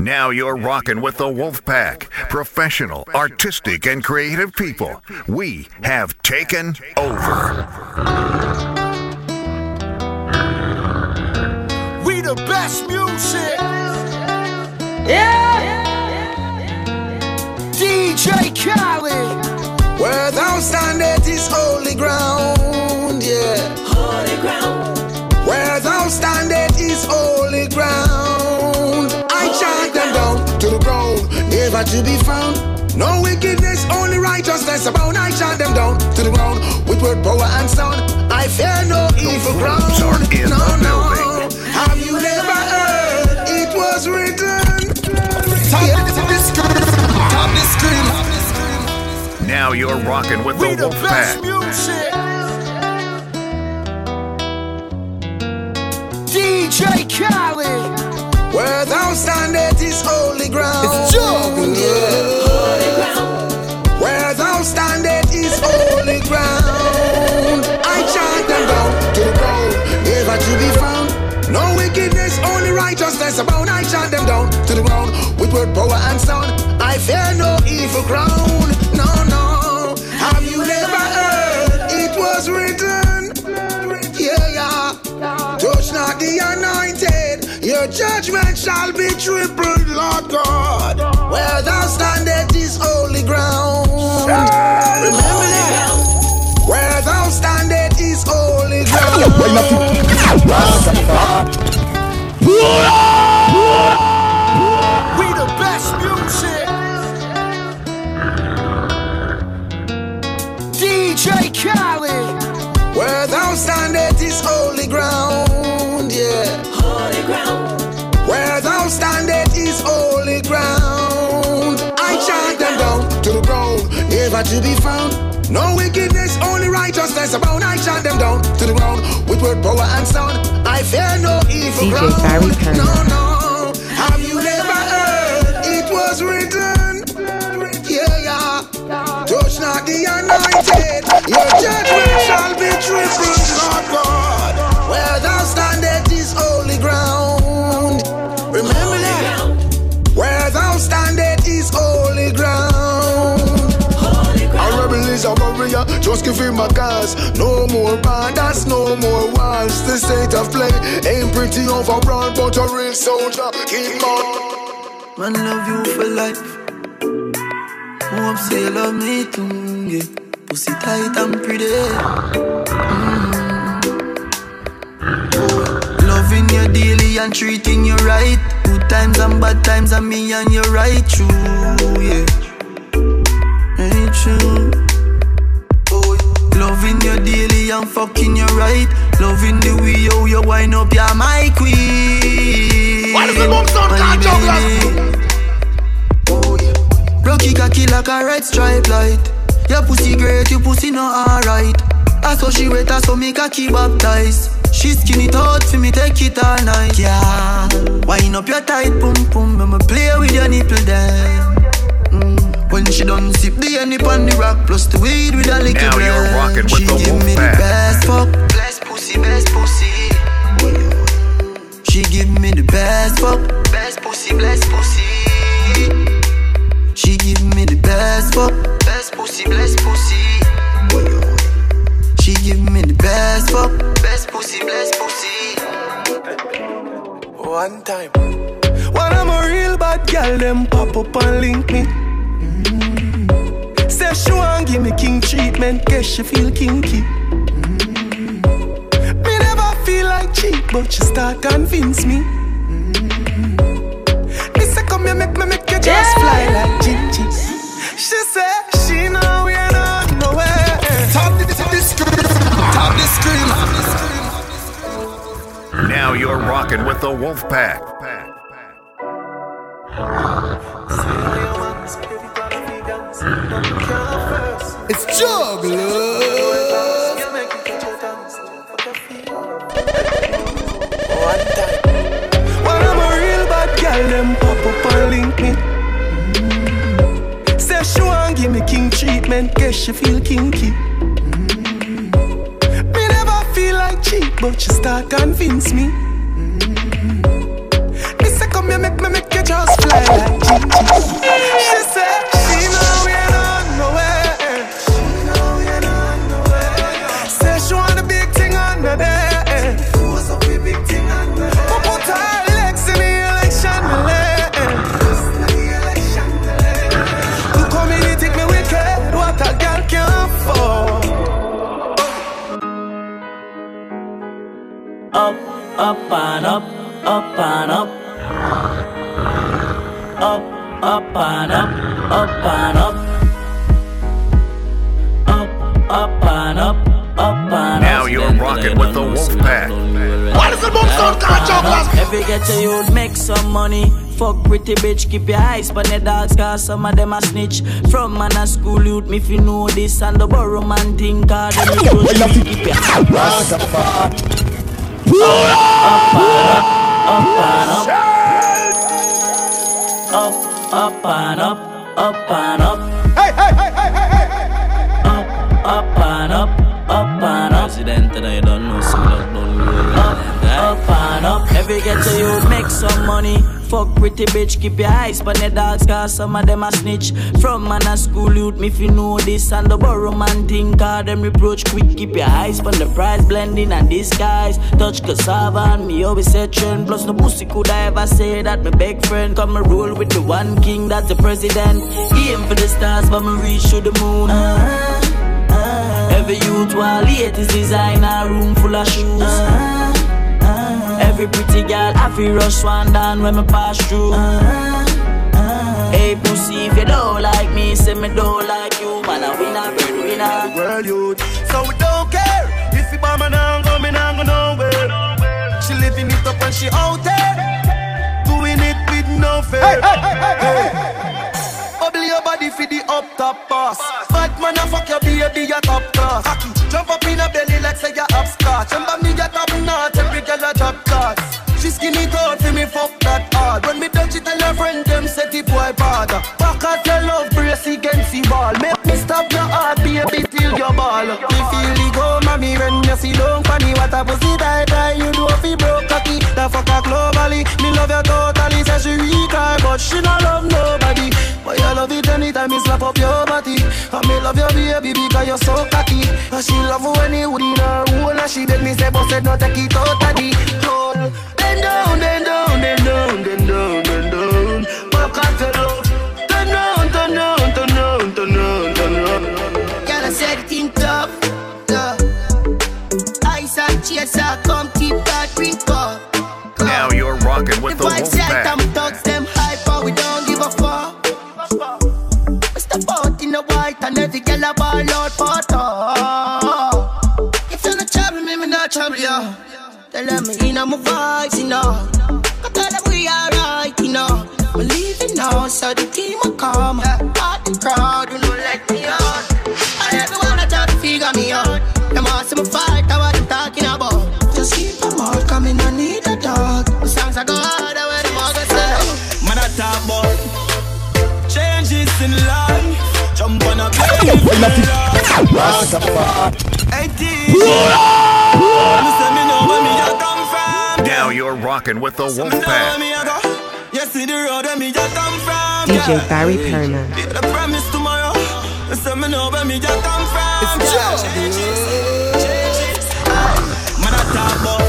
Now you're rocking with the Wolf Pack. Professional, artistic, and creative people. We have taken over. We the best music. Yeah. DJ Khaled. Where thou standest is holy ground, yeah. Holy ground. Where thou standest to be found. No wickedness, only righteousness abound. I chant them down to the ground with word, power, and sound. I fear no evil ground. wolves in no, the no. Have you never heard it was written? Top Yeah. the screen. Top the screen. Now you're rocking with We the the Wolf Pack. music. DJ Khaled. Where thou standest is holy ground. It's jungle. Yeah. Holy ground. Where thou standest is holy ground. I chant them down to the ground, never to be found. No wickedness, only righteousness abound. I chant them down to the ground with word, power, and sound. I fear no evil crown. No, no. Have you never heard it was written? Judgment shall be tripled, Lord God. Where thou standest is holy ground. Remember that. Where thou standest is holy ground. We never to be found. No wickedness, only righteousness abound. I chant them down to the ground with word, power, and sound. I fear no evil DJ ground. Barry Turner. No, no. Have you never heard it was written? Yeah, yeah. Touch not the anointed. Your judgment a warrior, just give him a cause. No more borders, no more walls. The state of play ain't pretty overall, but a real soldier. Keep on. Man, love you for life. Hope say you love me too, yeah. Pussy tight and pretty. Mm. Loving you daily and treating you right. Good times and bad times, and me and you right true, yeah. Ain't true. Daily fucking you right. Loving the way how you wind up, you're my queen. Why does the boom sound Douglas? baby. Rocky cocky like a red stripe light. Your pussy great, your pussy not alright. I saw she wet, I saw me cocky baptized. She skin it out for me, take it all night. Yeah, wind up your tight pum pum, I'ma play with your nipple then. When she done sip the honey on the rock, plus the weed with a little Now you're rocking with She the give Wolf me Pack. the best fuck, best pussy, best pussy. She give me the best fuck, best pussy, best pussy. She give me the best fuck, best pussy, best pussy. She give me the best fuck, best pussy, best pussy. One time. When I'm a real bad girl, them pop up and link me. Say she want give me king treatment, guess she feel kinky. Mm. Me never feel like cheap, but she start convince me. Mm. Me say come here, make me make you just fly like Gingy. She say she know we are not nowhere. Top the, the screen. Top the screen. Now you're rocking with the Wolf Pack. It's juggler. When I'm a real bad girl, them pop up and link me. Mm. Say she want give me king treatment, guess she feel kinky. Mm. Me never feel like cheap, but she start convince me. Mm. Me say come here, make me make you just fly and up. Up, up up and up, up and up. Up, up and up, up and up. Now you're rocking with the Wolfpack. does the boom sound catch up, lads? Every get you you'd make some money. Fuck pretty bitch, keep your eyes on the dogs, cause some of them a snitch. From man a school youth, me if you know this, and the borrow man think, cause them you keep your eyes up, and up, up and up, up, up and up, up and up. Hey, hey, hey, hey, hey, hey, hey. Up, up and up, up and up. President that I don't know, so don't Up, up and up. Every get to you make some money. Fuck pretty bitch, keep your eyes on the dogs, cause some of them a snitch. From man a school youth, me if you know this, and the borrow man think, cause them reproach quick. Keep your eyes on the price, blending and disguise. Touch cassava and me always say trend. Plus no pussy could I ever say that my big friend come and roll with the one king that's the president. Aim for the stars, but me reach to the moon. Uh-huh, uh-huh. Every youth while latest designer, room full of shoes. Uh-huh. Every pretty girl, I feel rush one down when me pass through. Uh-huh, uh-huh. Hey pussy, if you don't like me, say me don't like you. Man, I win a bread winner. World youth, so we don't care if you bomb and I'm coming, I'm go nowhere. She living it up and she out there, doing it with no fear. Bubble your body for the up top boss. Bad man, I fuck your baby, your top class. Jump up in her belly like say you're upscotch. Remember me, skinny tall for me, fuck that hard. When me touch it, tell her friend them set it boy bad. Back at your love, brace against the ball. Make me stop your heart, baby, till your ball. Me feel it go, mommy, when you see don't funny. What a pussy die die, you do fi broke cocky. The fuck her globally, me love you totally. Say she weak, but she not love nobody. Me slap up your body. And me love your baby because you're so cocky. And she love when you would in her hole. And she beg me say, but said no take it out of the hole. Then down, then down, then down, then down, then down. Back at the love. Turn down, turn down, turn down, turn down, turn down. Girl, I said it in tough. Yeah. Ice and chaser, come keep that drink up. Now you're rocking with the the vibes right, I'm Wolfpack. Girl a ball out for talk. If you're not trouble me, me not trouble you. Tell them me in my vibes, you know. I tell them we alright, you know. We leaving now, so the team will come. Part the crowd, you know, let me out. And everyone I try to figure me out. Them all see me fight, see the road where me a come from. DJ yeah. Barry Perna. Yeah, the promise tomorrow. You me know where me a come from. It's yeah. just- Man, I talk about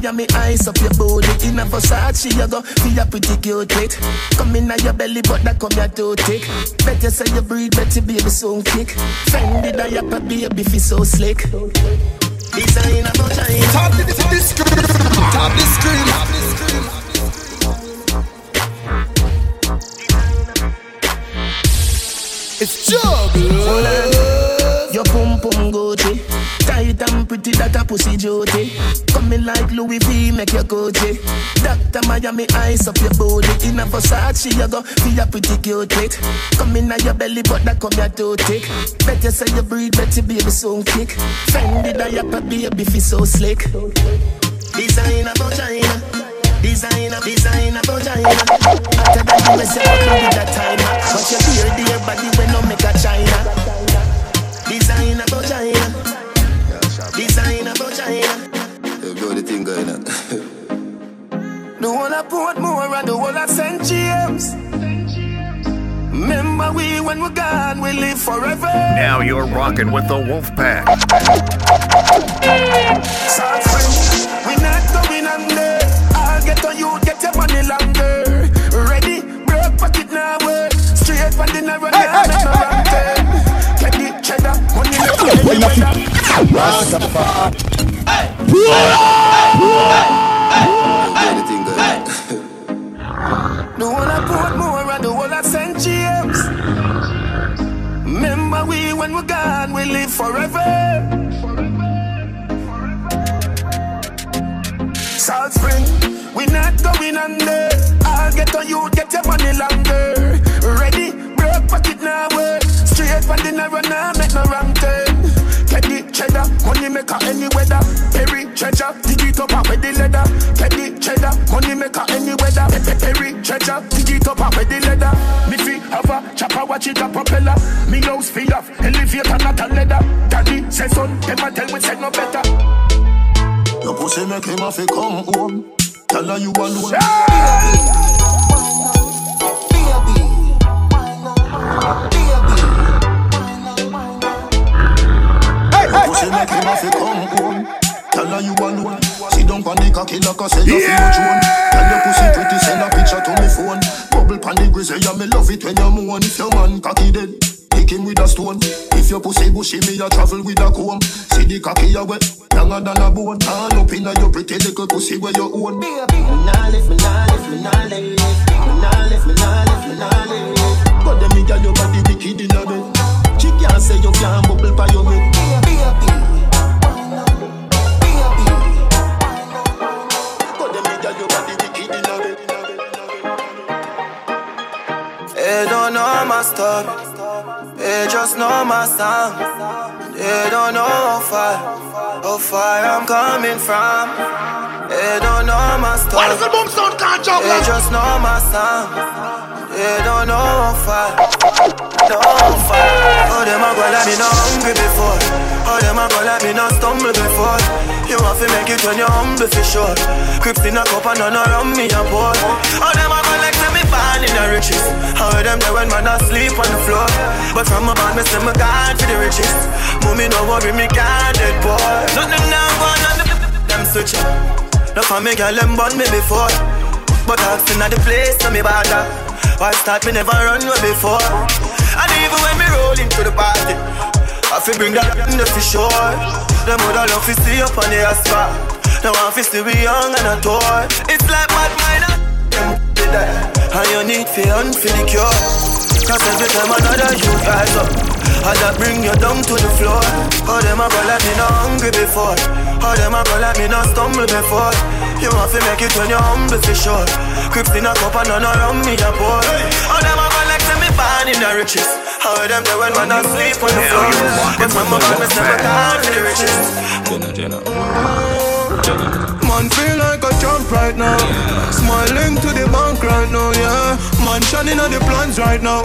Doctor Miami ice up your body. In a Versace, you go feel a pretty cute it. Come in your belly, but that come your too thick. Better say you breathe, better baby soon kick. Fendi diaper, baby feel so slick. Designer vagina. Top the, screen. Top the screen. Top the screen. It's juggler. Your pum pum Gucci pretty that a pussy jody Coming like Louis V make your Gucci. Doctor Miami ice up your body In a Versace you go feel a pretty cute Coming at your belly but that come your too thick Better say you breathe better baby soon kick. Fendi diaper baby feel so slick. Designer vagina Designer, designer vagina After that you say I with that time But you hear dear body when no make a China. Designer The whole of Portmore and the whole of St. James when we're gone, we live forever. Now you're rocking with the Wolf Pack. Suffering, we not going under. I'll get on you, get your money longer. Ready, broke pocket now work. Straight from the narrow, hey, now hey, no hey, wrong turn. Get the cheddar, money make any weather. Rastafari. Hey, The one I put more and the one I sent James. Remember we when we're gone, we live forever. Salt Spring. We not going under. I'll get on you, get your money longer. Ready, broke pocket now work. Straight from the narrow now, make no wrong turn. The cheddar, money maker any weather. Perry treasure, dig it up with the leather. Cheddar, money maker any weather. Perry treasure, dig it up with the leather. Me fi have a chopper, watch it a propeller. Me house fi off, elevator not a leather. Daddy say son, them a tell me say no better. Your pussy make him have to come home. Tell her you alone. Your pussy make him have to come home. Tell her you alone. Sit down on the cocky like I say you feel drone. Tell your pussy pretty, send a picture to me phone. Bubble pan the grizzly, yeah me love it when you moan. If your man cocky dead, kick him with a stone. If your pussy bushy, me a travel with a comb. See the cocky a wet, longer than a bone. All up inna your pretty little pussy where you own. Me nah lift, me nah lift, me nah lift, me nah lift, me nah lift, me nah lift. But them me girl your body wicked inna bed. She can't say you can't bubble by your head. They don't know my story. They just know my song. They don't know how far, how far I'm coming from. They don't know my story. What is the boom sound can't jump They just know my song. They don't know how far, know far. Oh, them a go like me not hungry before. Oh, them a go like me not stumble before. You want to make it when you're humble for sure. Crips in a cup and none around me a pour. Oh, them a born in the riches. How them there when man asleep on the floor. But from my band, me say me God for the riches. Mommy no worry, me can't dead boy. Nothing now gone on the them switch up. No for me girl them born me before. But I've seen at the place so me bother. Why start me never run way before. And even when me roll into the party, I feel bring that in the for sure. Them would love to see up on the asphalt. They want to see we young and a toy. It's like mad minor. Them be there. And you need for hunt for the cure. Cause every time another you rise up, I that bring you down to the floor. Oh, them a go like me not hungry before. Oh, them a go like me not stumble before. You want to make it when you're humble for sure. Crips in a cup and none around me a pour. Oh, them a go like say me born in the riches. How them there when man asleep on the floor. But when my man is never gone for the riches. Jenna, Jenna. Jenna. Man feel like a jump right now. Smiling to the bank right now, yeah. Man shining on the plans right now.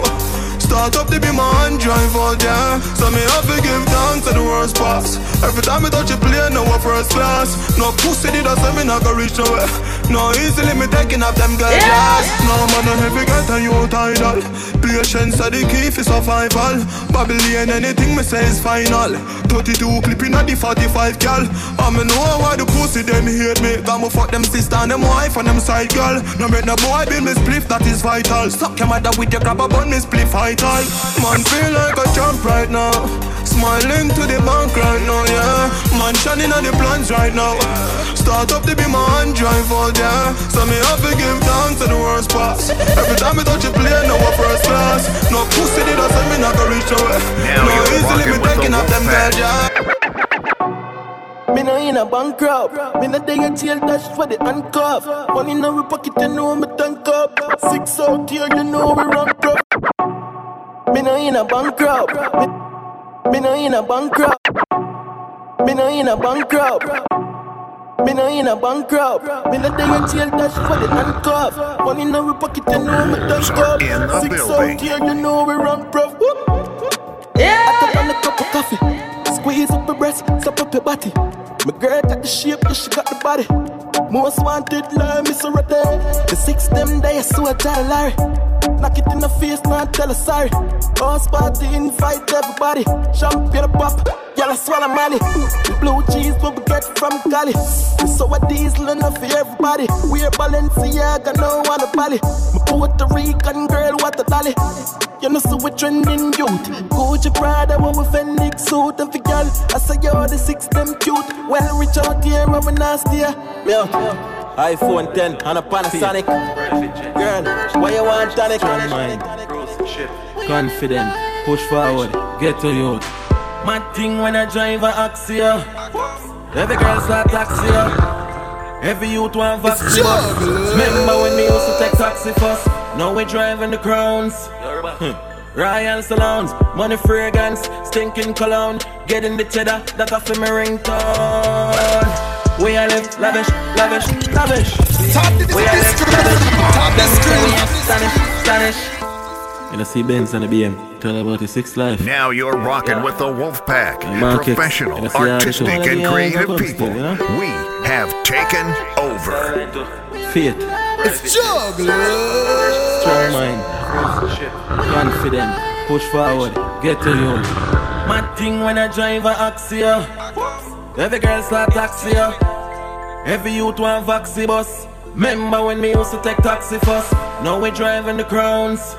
Start up to be my hand drive out, yeah. So me have to give thanks to the worst pass. Every time I touch a plane, no first class. No pussy did I say me not go reach nowhere. No easily me taking up them girls, yes. No man, no heavy get and you tidal. Patience are the key for survival. Babylon, anything me say is final. 32 clipping at the 45 girl I me know why the pussy them hate me. Got me fuck them sister and them wife and them side girl. No make no boy build me spliff, that is vital. Suck your mother with your grab a bun, me spliff vital. Man feel like a jump right now. Smiling to the bank right now, yeah. Man shining on the plans right now. Start up to be my hand drive out, yeah. So me have to give thanks to the worst pass. Every time I touch a plane, no first class. No pussy did I say me not go reach away. Now No you're easily rocking me with the taking up them Wolfpack. girls, yeah. Me no in a bankrupt. Me no day a jail dash for the handcuff. Money in our pocket, you know me tank up. Six out here, you know we rank up. Me no in a bankrupt. Me, me no in a bankrupt. Me no in a bankrupt. Me no in a bankrupt. Me no day a jail dash for the handcuff. Money in our pocket, you know me tank up. in Six building. out here, you know we rank prof. Yeah. I took on a cup of coffee. Squeeze up your breast, suck up your body. My girl got the shape, yeah, she got the body. Most wanted, love, Miss Rotte. The six them day, I swear, Larry. Knock it in the face, not tell her sorry. House party, invite everybody. Champagne pop, y'all I swallow money. Blue cheese, what we get from Cali. So a diesel enough for everybody. We're Balenciaga, no one a Bali. My Puerto Rican girl, what a dolly. You know, so we trending youth. Gucci Prada, when we Fenix suit. And for girl, I say, yo, the six them cute. Well, reach out here, we nasty. Yeah iPhone 10 and a Panasonic. Girl, why you want tonic? Mind. Confident, push forward, get to you. My thing when I drive a Axio. Every girl start taxi. Every youth want vaccine. Remember when we used to take taxi first? Now we driving the crowns. Royal salons, money fragrance, stinking cologne, getting the cheddar that off in my ringtone. We are live lavish, lavish, lavish. Top the we are live lavish. Top the screen. Spanish, Spanish. You know, see Benz and the BM. Tell about the six life. Now you're rocking with the Wolf Pack. Professional, artistic, and creative people. We have taken over. Faith. It's juggler. Strong mind. Confident. Push forward. Get to you. My thing when I drive a Axio. Every girl start taxi, yeah. Every youth want vaccine bus. Remember when me used to take taxi first? Now we driving the crowns.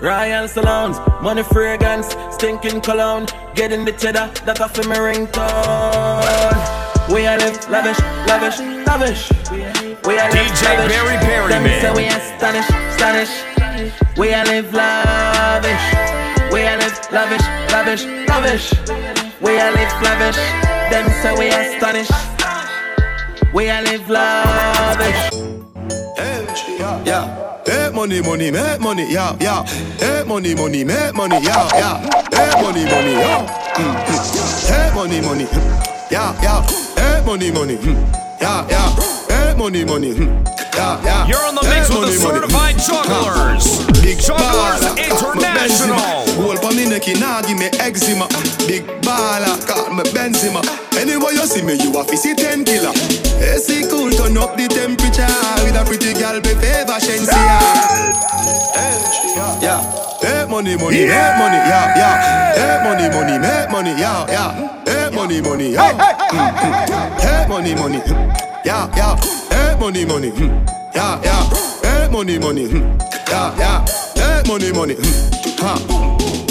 Royal salons, money fragrance, stinking cologne, getting the cheddar that off in my ringtone. We are live lavish, lavish, lavish. We are live DJ lavish. Barry Perry, Them man. say we are stanish, stanish. We are live lavish. We are live lavish, lavish, lavish. We are live lavish. Them say we astonish. We a live lavish. Yeah. Hey, money, money, make money, yeah, yeah. Hey, money, money, make money, yeah, yeah. Hey, money, money, yeah. Mm-hmm. Hey, money, money, yeah, yeah. Hey, money, money, mm. yeah, yeah. Hey, money, money, mm. yeah, yeah. You're on the mix hey, with money, the mm. certified money. jugglers. Big Jugglers International. Gold pa me neck, nah give me eczema. Big baller, call me Benzema. Anyway you see me, you a see ten killer. AC cool, turn up the temperature with a pretty girl, be favor Shensia. Yeah. Hey, money, money, yeah. make money, yeah, yeah. Hey, money, money, make money, yeah, yeah. Hey, money, money, yeah. Hey, money, money, yeah, yeah. Hey, money, money, hmm. yeah, yeah. Hey, money, money, hmm. yeah, yeah. Hey, money, money, hmm. ha.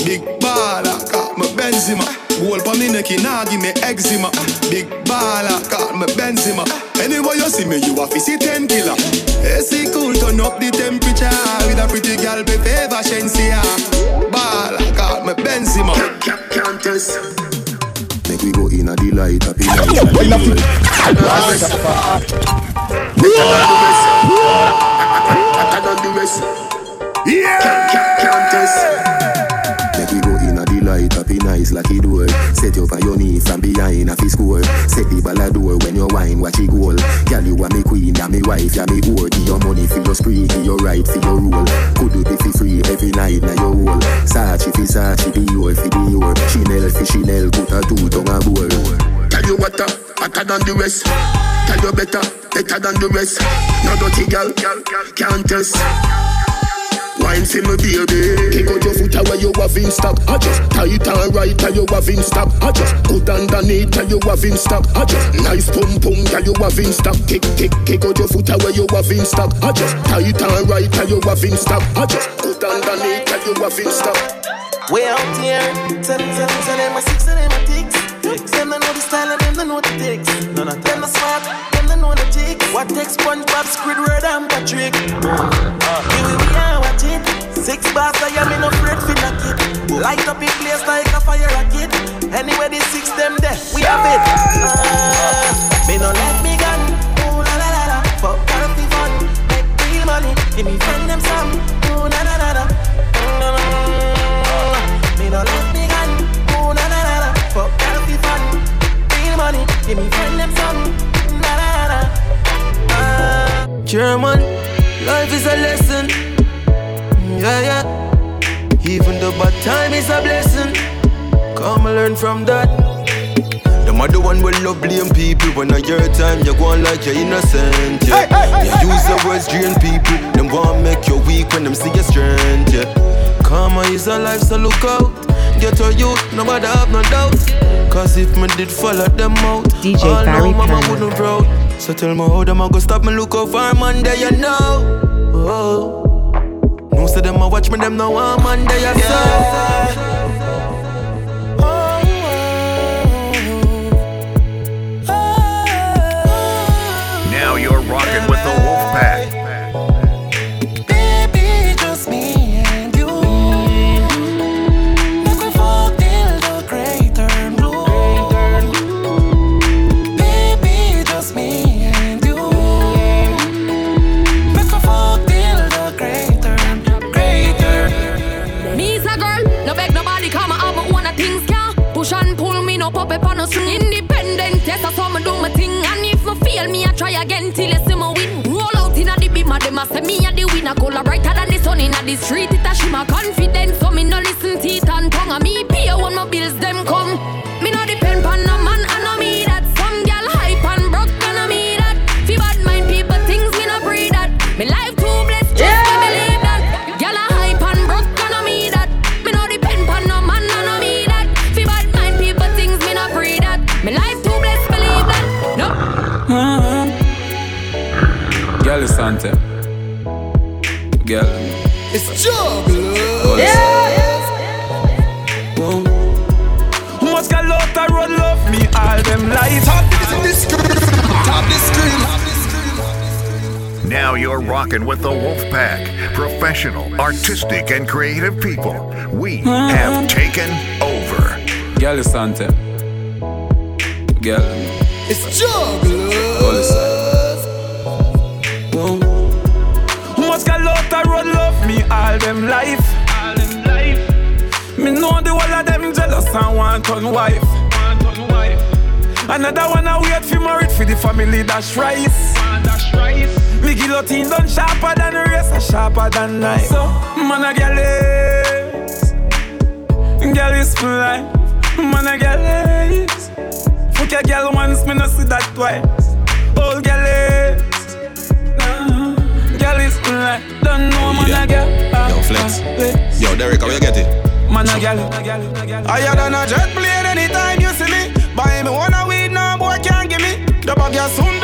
Big baller, call me Benzema. Gold pa me neck, nah give me eczema. Big baller, call me Benzema. Anyway you see me, you a see ten killer. AC cool, turn up the temperature with a pretty girl, be favor Shensia. Baller, call me Benzema. Countess. Make we go in a delight, happy night. Yeah! Countess light up in nice lucky door. Set you on your knee from behind a fist score. Set the ball door when you wine, watch it goal. Girl, you are me queen, ya me wife, ya me whore. Give your money for your spree, give your right for your rule. Could do it for free every night now your whole. Sachi fi Sachi, be your fi be your. Chanel fi Chanel, put a two tongue a bowl. Tell you what, uh, hotter than the rest. Tell you better, better than the rest. No dirty girl, can't test. Wine for me baby. Kick out your foot away you have in stock I just tight and right and you have in stock I just good underneath and you have in stock I just nice pum pum and you have in stock Kick kick kick out your foot away you have in stock I just tight and right and you have in stock I just good underneath and you have in stock We out here, tell, tell, tell them my six and them my ticks. Them they know the style and them they know the ticks. None of them are smart, them they know the ticks. From that. The one will love blame people when I your time you go on like you're innocent. Yeah, you use the words drain people. Them want make you weak when them see your strength. Yeah, karma is a life, so look out. Get to you, nobody have no doubt. Cause if me did follow them out, DJ all Barry know mama wouldn't proud. So tell me how them a go stop me look out for Monday, you know. Oh. No say them a watch me, them no want Monday, you Now rocking me all them life. All them life. Me know the whole of them jealous and want on wife. Want on wife. Another one I wait for married for the family dash rice. Dash rice. Me guillotine done sharper than a razor, sharper than knife. So man a gal is, gal is life. Man a gal is. Fuck a gal once, me no see that twice. Old gal is. Gal is like, don't know man a. Ah, Yo, Flex. Yo, Derek, how you get it? Man a gal. Higher than a jet plane anytime you see me. Buy me one a weed, no boy can't give me. The bag soon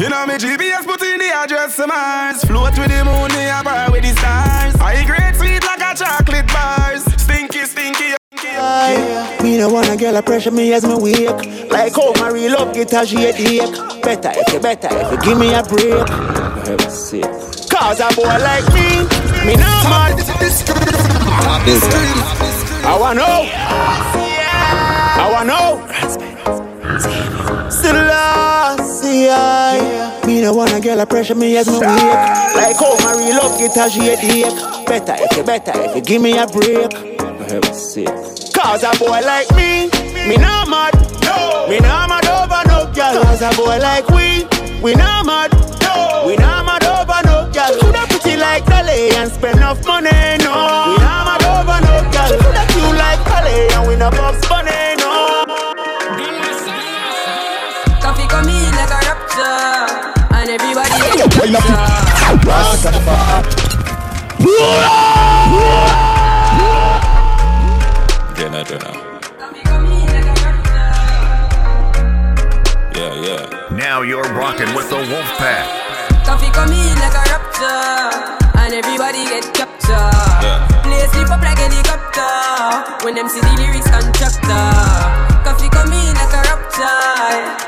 sewer know me GPS, put in the address of Mars. Float with the moon, the bar with the stars. High grade sweet like a chocolate bars. Stinky, stinky. I, Me no wanna girl a pressure me as me wake Like how my real love get a ache Better if you better if you give me a break Cause a boy like me, me no mad. I wanna know I wanna know Still lost, yeah Me no wanna girl a pressure me as me wake Like how my real love get a shade ache Better if you better if you give me a break Cause a boy like me, me no mad. No. Me no mad over no girl. Cause a boy like we, we no mad. No. We no mad over no girl. Coulda pretty like Dolly and spend enough money. No. We no mad over no girl. Coulda cute like Dolly and we no Bugs Bunny. Everybody get Jenna, Jenna. Yeah, yeah. Now you're rocking with the Wolf Pack. Coffee come in like a rapture, and everybody get captured. Yeah. Play sleep up like helicopter when them see the lyrics constructor. Coffee come in like a rapture,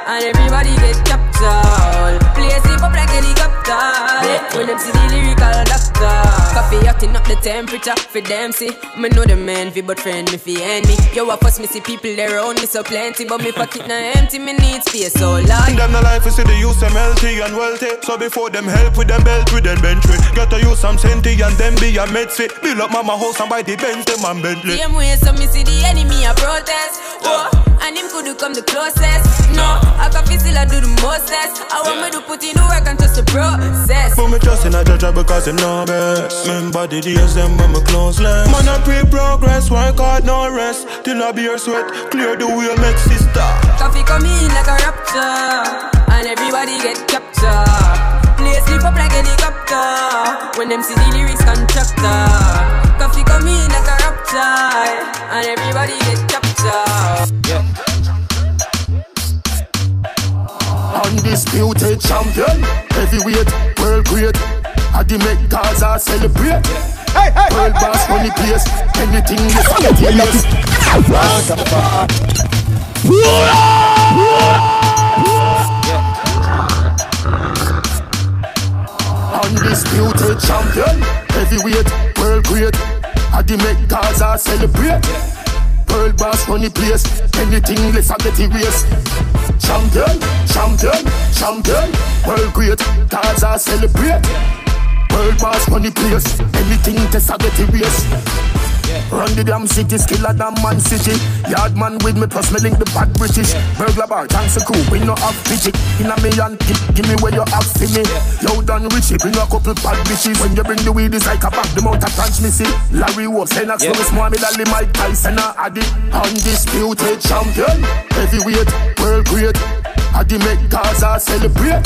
and everybody get captured. Play sleep up like helicopter when them see the lyrical doctor. fi hotting up the temperature for them see. Me know the man fi but friend me fi enemy. Yo, I fuss me see people there around me so plenty, but me pocket now empty. Me need space so large. Them the life is see the use them healthy and wealthy. So before them help with them belt with them bench Gotta use some senti and then be a med fit. Build up mama house and buy the Benz them and Bentley. Same way so me see the enemy a protest. Oh, and him could do come the closest. No, I can feel still I do the mostest. I want me to put in the work and trust the process. Put me trust in a judge because him know best. Remember the days them when me closeless. Man I pre progress, work hard no rest. Till I be your sweat, clear the way make sister. Coffee come in like a rapture, and everybody get captured. Play sleep up like helicopter when them see the lyrics constructor. Coffee come in like a rapture, and everybody get captured. Yeah. Undisputed champion, heavyweight, world great. I the make Gaza celebrate. Hey, hey, world boss money place. Anything you forget, Undisputed champion, heavyweight, world great. I the make Gaza celebrate. World boss money place. Anything less I get erased. Champion, champion, champion. World great, Gaza celebrate. World boss money place. Anything test I get erased. Run the damn city, skiller than man city. Yard man with me, plus me link the bad British. Burglar bar, thanks a cool, we no have digit. In a million, give, give me where you have for me. Low done richie, bring a couple bad bitches. When you bring the weed, it's like a bag, the mouth of transmission. Larry Wolf, Lennox, yeah. Lewis, Mohamed Ali, Mike Tyson, a Addy. Undisputed champion, heavyweight, world great. Addy make Gaza celebrate.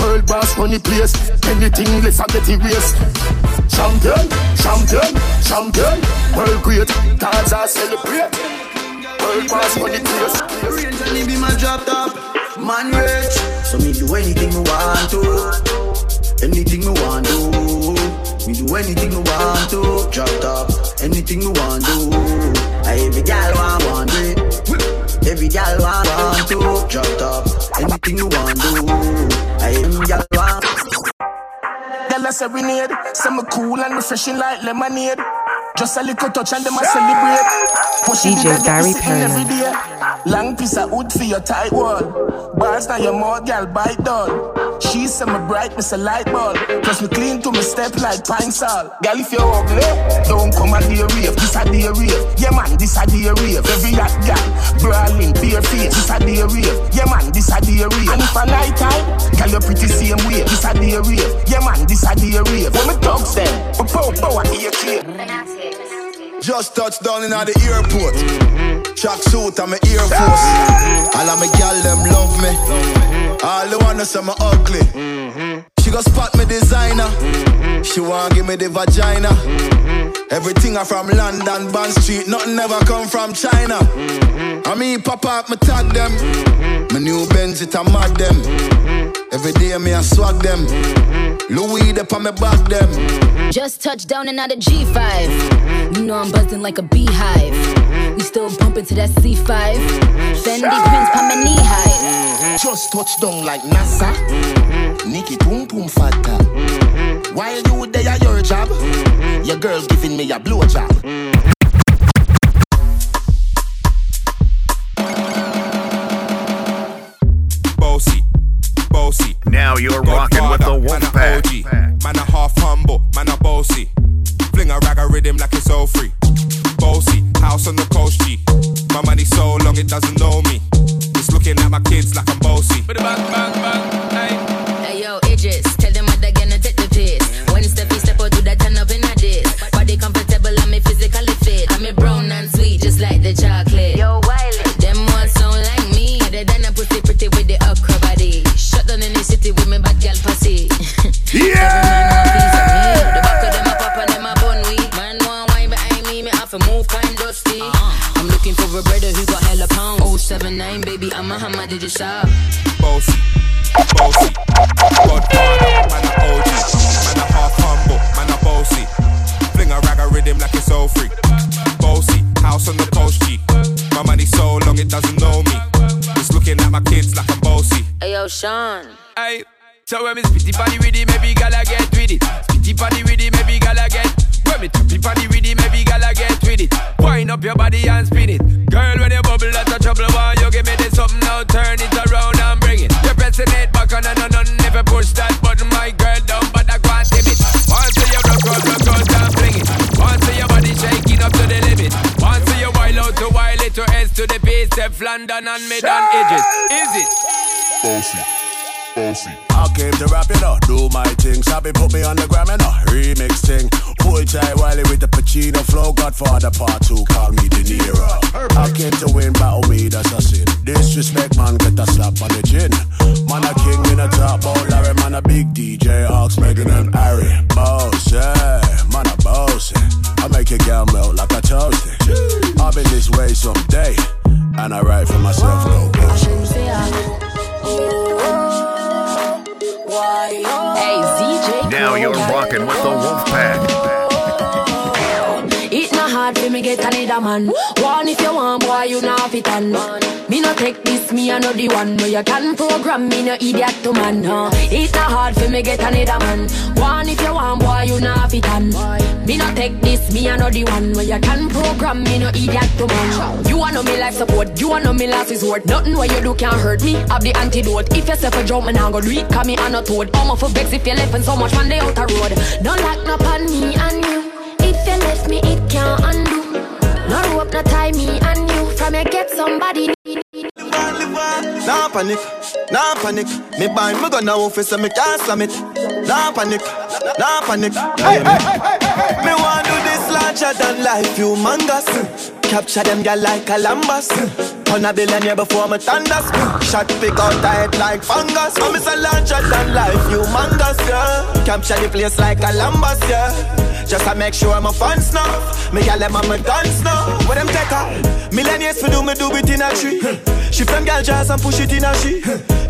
World boss money place. Anything less I get erased. Champion, champion, champion. World great. Gaza celebrate. World boss money place. Range and be my drop top. Man rich. So me do anything me want to. Anything me want to. Me do anything me want to. Drop top. Anything me want to. I every gal want want it. Every gal want want to. Drop top. Anything you want do. I am gal want. I say we need some cool and refreshing like lemonade. Just a little touch and them a celebrate. Push it DJ Barry every day. Long piece of wood for your tight wall. Bars now your mouth, girl, bite down. She say me bright, me say light bulb. Plus me clean to me step like pine salt. Girl, if you're ugly, don't come a day rave. This a day rave. Yeah man, this a day rave. Every hot girl, bare face. This a day rave. Yeah man, this a day rave. And if a night time, girl, you pretty same way. This a day rave. Yeah man, this a day rave. When me thugs them, we pow pow at AK. Just touched down in the airport. Track suit and my Air Force. All of my gal them love me. All the wanna say me ugly. She go spot me designer. She want give me the vagina. Everything I from London, Bond Street. Nothing ever come from China. I mean, pop up, me tag them. My new Benz, it a mad them. Every day me I swag them. Louis, they on me back them. Just touched down and out of G5. You know I'm buzzing like a beehive. We still bumping to that C5. Fendi prints pa my knee high. Just touch down like NASA. Nikki Pum Pum Fata. While you there at your job, your girl giving me a blow bossy. Now you're rocking with the Wolf Pack. Man a half humble, man a bossy. Fling a rag a rhythm like it's all free. Bossy, house on the coast G. My money so long it doesn't know me. It's looking at my kids like I'm bossy. Bang, bang, bang, hey. So when me spitty body with it, maybe gala get with it. Spitty body with it, maybe gala get. When me tappy body with it, maybe gala get with it. Wind up your body and spin it. Girl, when you bubble, that's a trouble. Why you give me this something now? Turn it around and bring it. You're pressing it back on and on and never push that button, my girl, down, but I can't tip it. Once you rock out, rock out and bring it. Once your body shaking up to the limit. Once you wild out to wild it to S to the base, London and mid and edges. Is it? Bossy, bossy. Came to rap it up, do my thing. Sabi put me on the gram and a remix thing. Hold tight Wiley with the Pacino flow. Godfather part two, call me De Niro. I came to win, battle me, that's a sin. Disrespect, man, get a slap on the chin. Man, a king in a top, bowl, Larry, man, a big DJ, Ox, making and man. One if you want, boy, you not fit on. Me no take this, me I know the one. No, you can program me, no idiot to man. Huh? It not hard for me get another man. One if you want, boy, you not fit on. Me no take this, me I know the one. No, you can program me, no idiot to man. You want know me life support, you want know me last resort. Nothing what you do can hurt me. Have the antidote. If you say for jump, me nah go do it. Cause me I no toad. I'm for vex if you left and so much man they out road. Don't lock no on me and you. If you left me, it can't undo. No rope, no tie me and you. From you get somebody. Nah panic, nah panic. Me buy me gun now office and me can't slam it. Nah panic, nah panic. Hey, hey, hey, me want to do this larger than life, humongous. Capture them girl like Columbus. On a billionaire before me thunders. Shot pick out tight like fungus. I'm a larger than life, humongous, yeah. Capture the place like Columbus, yeah. Just to make sure my fans know. Me gal them on my guns now. What them take her? Millennials for do me do it in a tree. She from gal jazz and push it in a she.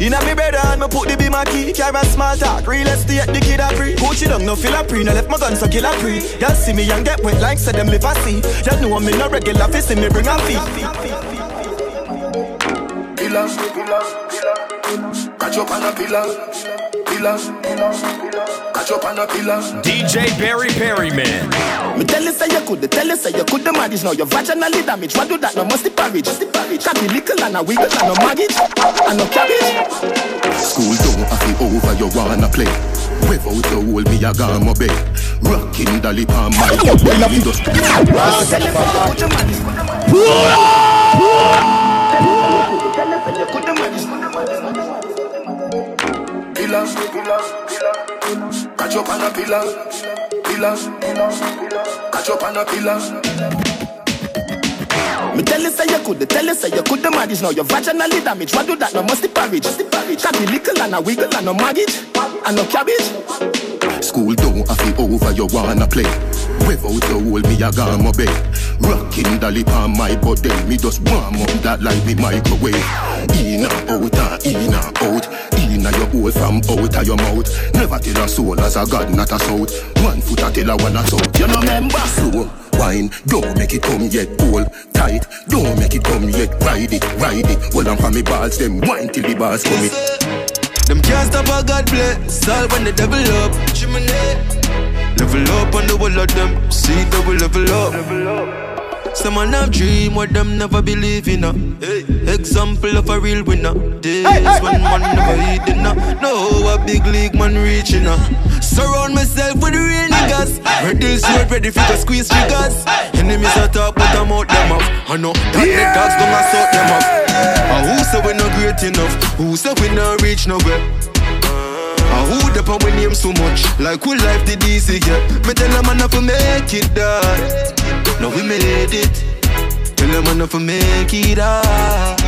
In a me bed and me put the be my key. Carry a small talk, real estate the kid a free. Coach it down, no feel a pre. No left my gun so kill a pre. Y'all see me and get wet like say them live a see. Y'all know me no regular fi see me bring a fee. Pillar, pillar, catch up on a pillar, pillar, catch up on a pillar. DJ Barry Perryman. Me tell you say you could, tell you say you could the manage now. You're vaginally damaged. What do that? No must the porridge. Can be little and a wiggle and no baggage and no cabbage. School don't have it over, you wanna play. Without the hole, me a gone my bed. Rocking dolly palm my head, me just. Pillar, pillar, catch up on a pillar, pillar, catch up on a pillar. Me tell you say you could, tell you say you could the manage now. You're vaginally damaged. What do that? No must the porridge. Can be little and a wiggle and no baggage and no cabbage. School don't have it over, you wanna play. Without the hole, me a gone my bed. Rocking dolly palm my body, me just warm up that like me microwave. In and out and in and out. In and your hole from out of your mouth. Never tell a soul as a god, not a south. One foot a tell a one a. You know remember? Slow wine, don't make it come yet. Hold tight, don't make it come yet. Ride it, ride it. Hold on for me balls, them wine till the bars come it. Them can't stop a God bless. All when they double up. Level up on the wall of them. See double level up. Some man have dream what them never believe in. Uh. Example of a real winner. Days when man never eat dinner. No, a big league man reaching. Uh. Surround myself with real niggas. Ready sword, ready for to squeeze triggers. Enemies are talk, but I'm out them off. I know that the dogs don't assault them off. Uh, who say we not great enough? Who say we not reach nowhere? Who the pa we name so much? Like who life did easy, yeah. Me tell them man have to make it that. No, we made it. Tell them man have to make it that.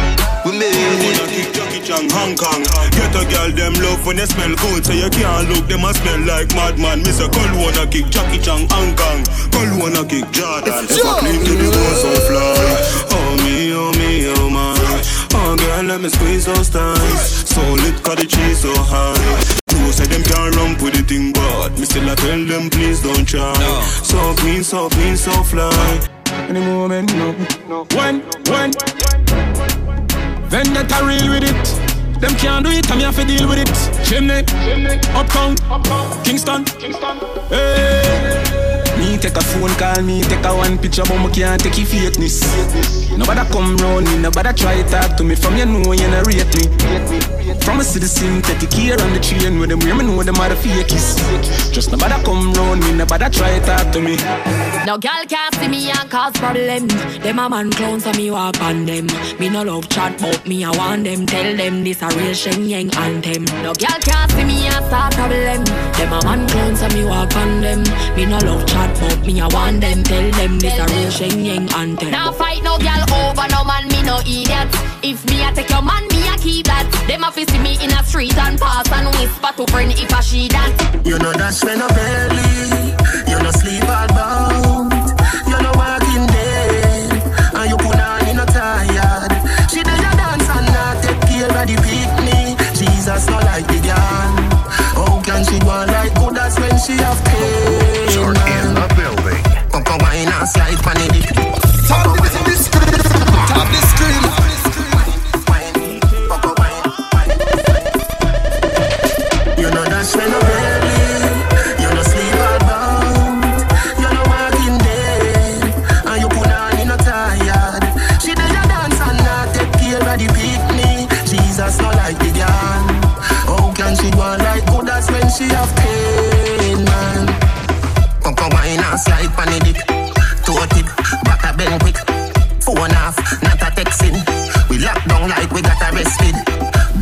We made it. Jackie Chan, Hong Kong. Get a girl, them love when they smell good. So you can't look, them a smell like madman. Miss a girl wanna kick Jackie Chan, Hong Kong. Girl wanna kick Jordan. If I clean to the bone so fly. Oh me, oh me, oh my. Oh girl, let me squeeze those thighs. So lit, cause the cheese so high. Who say them can't run with the thing, but me still I tell them please don't try. So clean, so clean, so fly. Any moment, no. When, when, then that I real with it. Them can't do it, I'm here to deal with it. Chimney, uptown, Kingston, hey. Take a phone call, me take a one picture, but me can't take your fakeness. Nobody come round me, nobody try talk to me. From you know you not rate me. From a citizen, take the key on the chain with them, me know them are the fakies. Just nobody come round me, nobody try talk to me. No girl can't see me and cause problem. Them a man clowns so me walk on them. Me no love chat, but me I want them. Tell them this a real Shenyeng anthem. No girl can't see me and start problem. Them a man clowns so me walk on them. Me no love chat, but me I want them. Tell them this a real Shenyeng anthem. Now fight no girl over no man, me no idiot. If me I take your man, me I keep that. Them a fi see me in a street and pass and whisper to friend if I she that. You know that's when no belly, you no sleep all bound, you no walking dead, and you put on in no tired. She do your dance and not take care of the picnic. Jesus no like the girl. How can she go on like good as when she have pain? You're in the building. Come come wine and slide pan slide pan it, toe tip, back a bend quick. Phone off, not a texting. We lock down like we got arrested.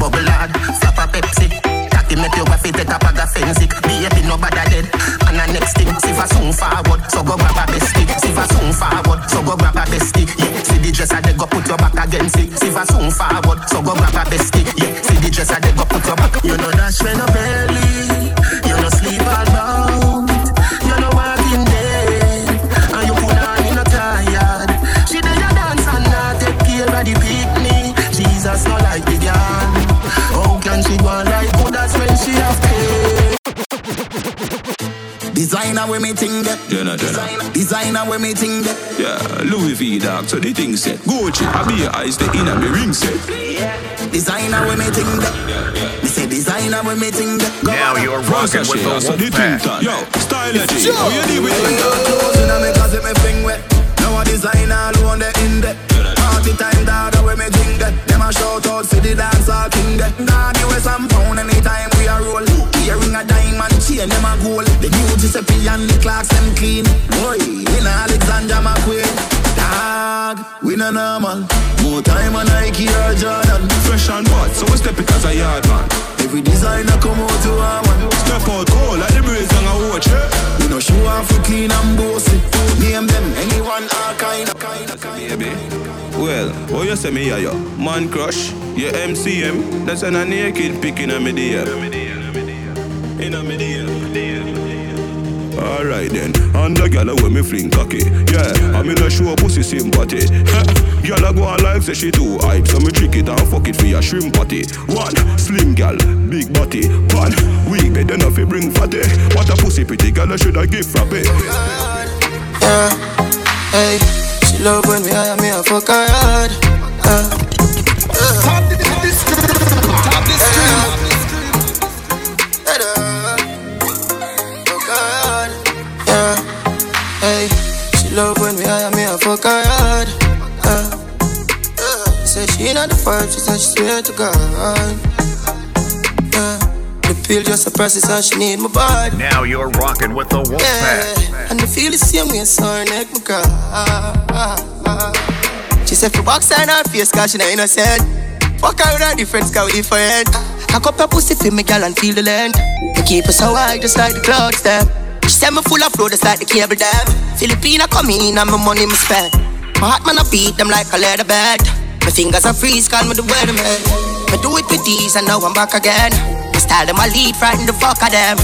Bubble hard, flap a Pepsi. Cocky make you waffy take a bag of fancy. Baby nobody dead. And the next thing, see for soon forward, so go grab a bestie. See for soon forward, so go grab a bestie. Yeah, see the dresser they go put your back against it. See for soon forward, so go grab a bestie. Yeah, see the dresser they go put your back. You know that's when no belly, Designer with me ting that. Jenna, Jenna. Designer with me ting that. Yeah, Louis V dog, so the thing set. Gucci, I be your eyes, the inner me ring set. Designer with me ting that. Me say designer with me ting that. Go Now on. you're rocking with the so the thing Wolfpack. Yo, style it. Yo. How you deal with When it? your clothes inna me closet, me fling wet. Now a designer alone they in there. Party time, dog, when me drink that. Them a shout out for the dance all king that. Nah, the way some pound anytime we a roll. Chain them a gold. The new Giuseppe and the Clarks them clean. Boy, in Alexander McQueen. Dog, we no normal. More time on Nike or Jordan. Fresh and hot, so we step it as a yard man. Every designer come out to our one. Step out cold like the breeze and a watch. We no show off for clean and bossy. Name them anyone all kind of kind of kind. Baby. Well, what you say me here, yo? Man crush, your MCM, that's an a naked pic in a me DM. In a me DM. Alright then, and the gyal when me fling cocky. Yeah, I mean I show pussy sympathy. Gyal a go on like say she too hype. So me trick it and fuck it for your shrimp party. One, slim gyal, big body. One, weak bed enough fi bring fatty. What a pussy pretty gyal I should I give frappe? Yeah, hey, she love when me hire me a fuck her hard. Uh, Top this, top this screen. fuck love when me hire me a fuck her hard. Uh, say she not the first, she said she swear to God. Yeah, the pill just suppresses and she need my body. Now you're rocking with the Wolfpack. Yeah, and the feel the same way, so her neck me cry. She said for box her in her face, cause she not innocent. Fuck her with her different, cause we different. I cup her pussy for me, girl, and feel the length. They keep us so high, just like the clouds, them. She said me full of flow, just like the cable dam. Filipina come in, and my money me spend. My heart man, I beat them like a leather bed. My fingers are freeze, call me the weatherman. Me do it with these, and now I'm back again. Me style them, I lead, frighten the fuck of them.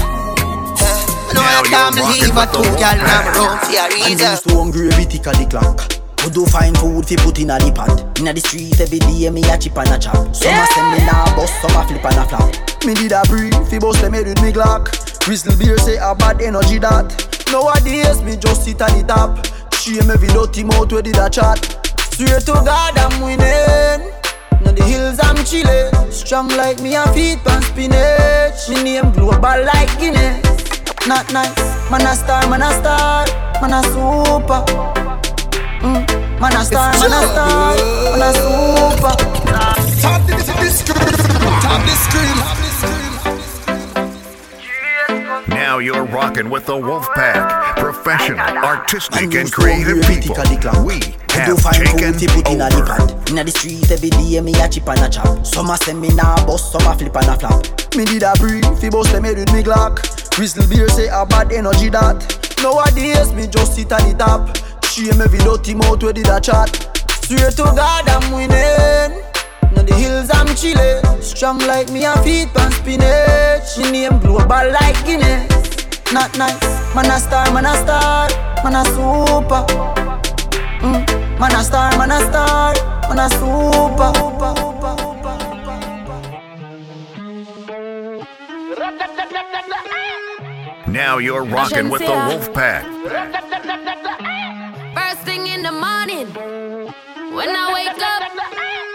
Yeah. No, I can't believe I took y'all now room for a And reason. used to hungry every tick of the clock. We do find food fi put in a the pot. Inna the street every day me a chip and a chop. Some a send me now bust, some a flip and a flop. Me did a breathe fi bust them head with me Glock. Crystal beer say a bad energy that. Nowadays me just sit at the top. She Shame every dirty mouth where did a chat. Swear to God I'm winning. No the hills I'm chillin'. Strong like me, a feet pan spinach. Me name global like Guinness. Not nice, man a star, man a star, man a super. Mm. Man a star, man a star, man a super. Top this top this screen. Now you're rocking with the Wolfpack. Professional, artistic, and creative people. We have taken over. Inna the street every day, me a chip and a chop. Some a send me nah bust, some a flip and a flap. Me did a breathe, fi bust head with me Glock. Crystal beer say a bad energy that. Nowadays me just sit at the top. Shame every dirty mouth where did a chat. Swear to God I'm winning. Now the hills I'm chillin'. Strong like me a feet pan spinach. Me name global like Guinness. Not nice, man a star, man a star, man a super. Mm. Man a star, man a star, man a super. Now you're rocking with the Wolfpack. First thing in the morning, when I wake up, thank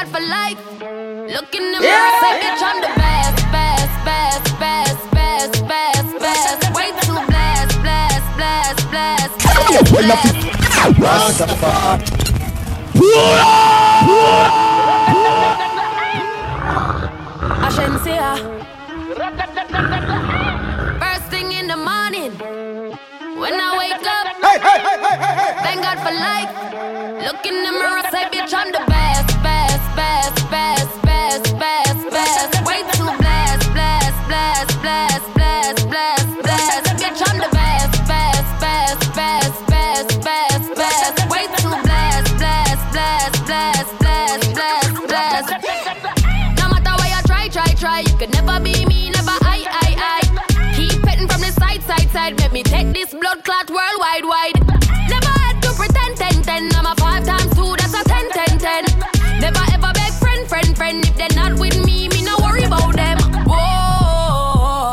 God for life. Look in the mirror, say, bitch, I'm the best, best, best, best, best, best, best. Way too blessed, blessed, blessed, blessed, blessed. Ashensia. First thing in the morning, when I wake up, thank God for life. Look in the mirror, say, bitch, I'm the best, best, best, best, best, best, best. Way too blessed, blessed, blessed, blessed, blessed, blessed, blessed. Bitch, I'm the best, best, best, best, best, best, best. Way too blessed, blessed, blessed, blessed, blessed, blessed, blessed. No matter where you try, try, try, you can never be me, never I, I, I. Keep petting from the side, side, side. Make me take this blood clot worldwide, wide. They're not with me, me no worry about them. Whoa,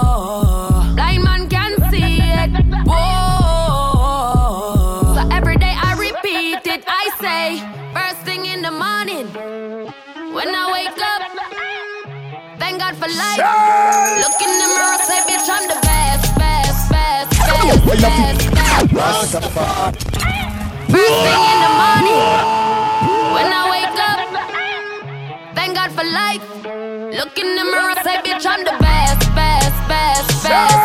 blind man can see it. Whoa, so every day I repeat it. I say, first thing in the morning, when I wake up. Thank God for life. Look in the mirror, say, bitch, I'm the best, best, best, best, best, best, best. First thing in the morning, when I. God for life. Look in the mirror, say, bitch, I'm the best, best, best, best,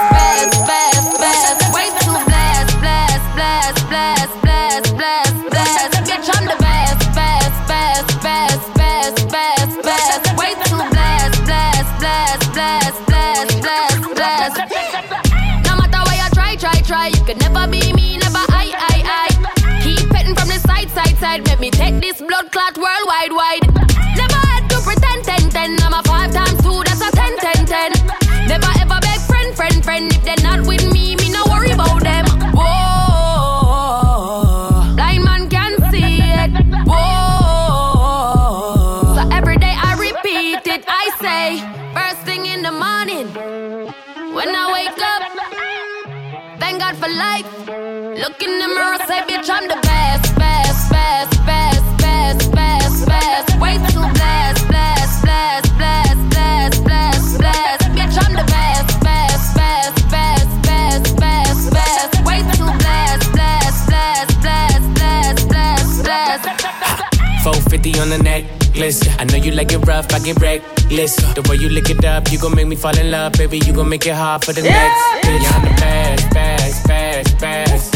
Look in the mirror, say, bitch, I'm the best, best, best, best, best, best, best. Way too blessed, blessed, blessed, blessed, blessed, blessed, blessed. Bitch, I'm the best, best, best, best, best, best, best. Way too blessed, blessed, blessed, blessed, blessed, blessed, blessed. 450 on the necklace. I know you like it rough, I get reckless. The way you lick it up, you gon' make me fall in love, baby. You gon' make it hard for the next bitch. I'm the best, best, best, best.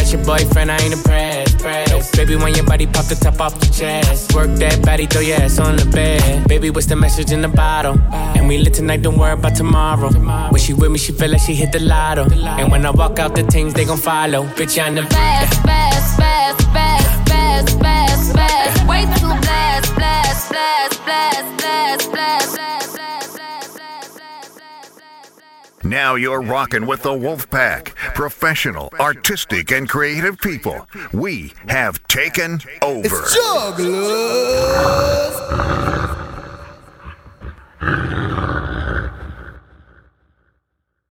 That's your boyfriend, I ain't impressed, press. Baby, when your body pop the top off the chest, work that body, throw your ass on the bed. Baby, what's the message in the bottle? And we lit tonight, don't worry about tomorrow. When she with me, she feel like she hit the lotto. And when I walk out, the things they gon' follow. Bitch, I'm the best, best, best, best, best, best, best. Way too blessed, blessed, blessed, blessed, blessed, blessed, Now you're rocking with the Wolfpack. Professional, artistic, and creative people. We have taken over. It's jugglers.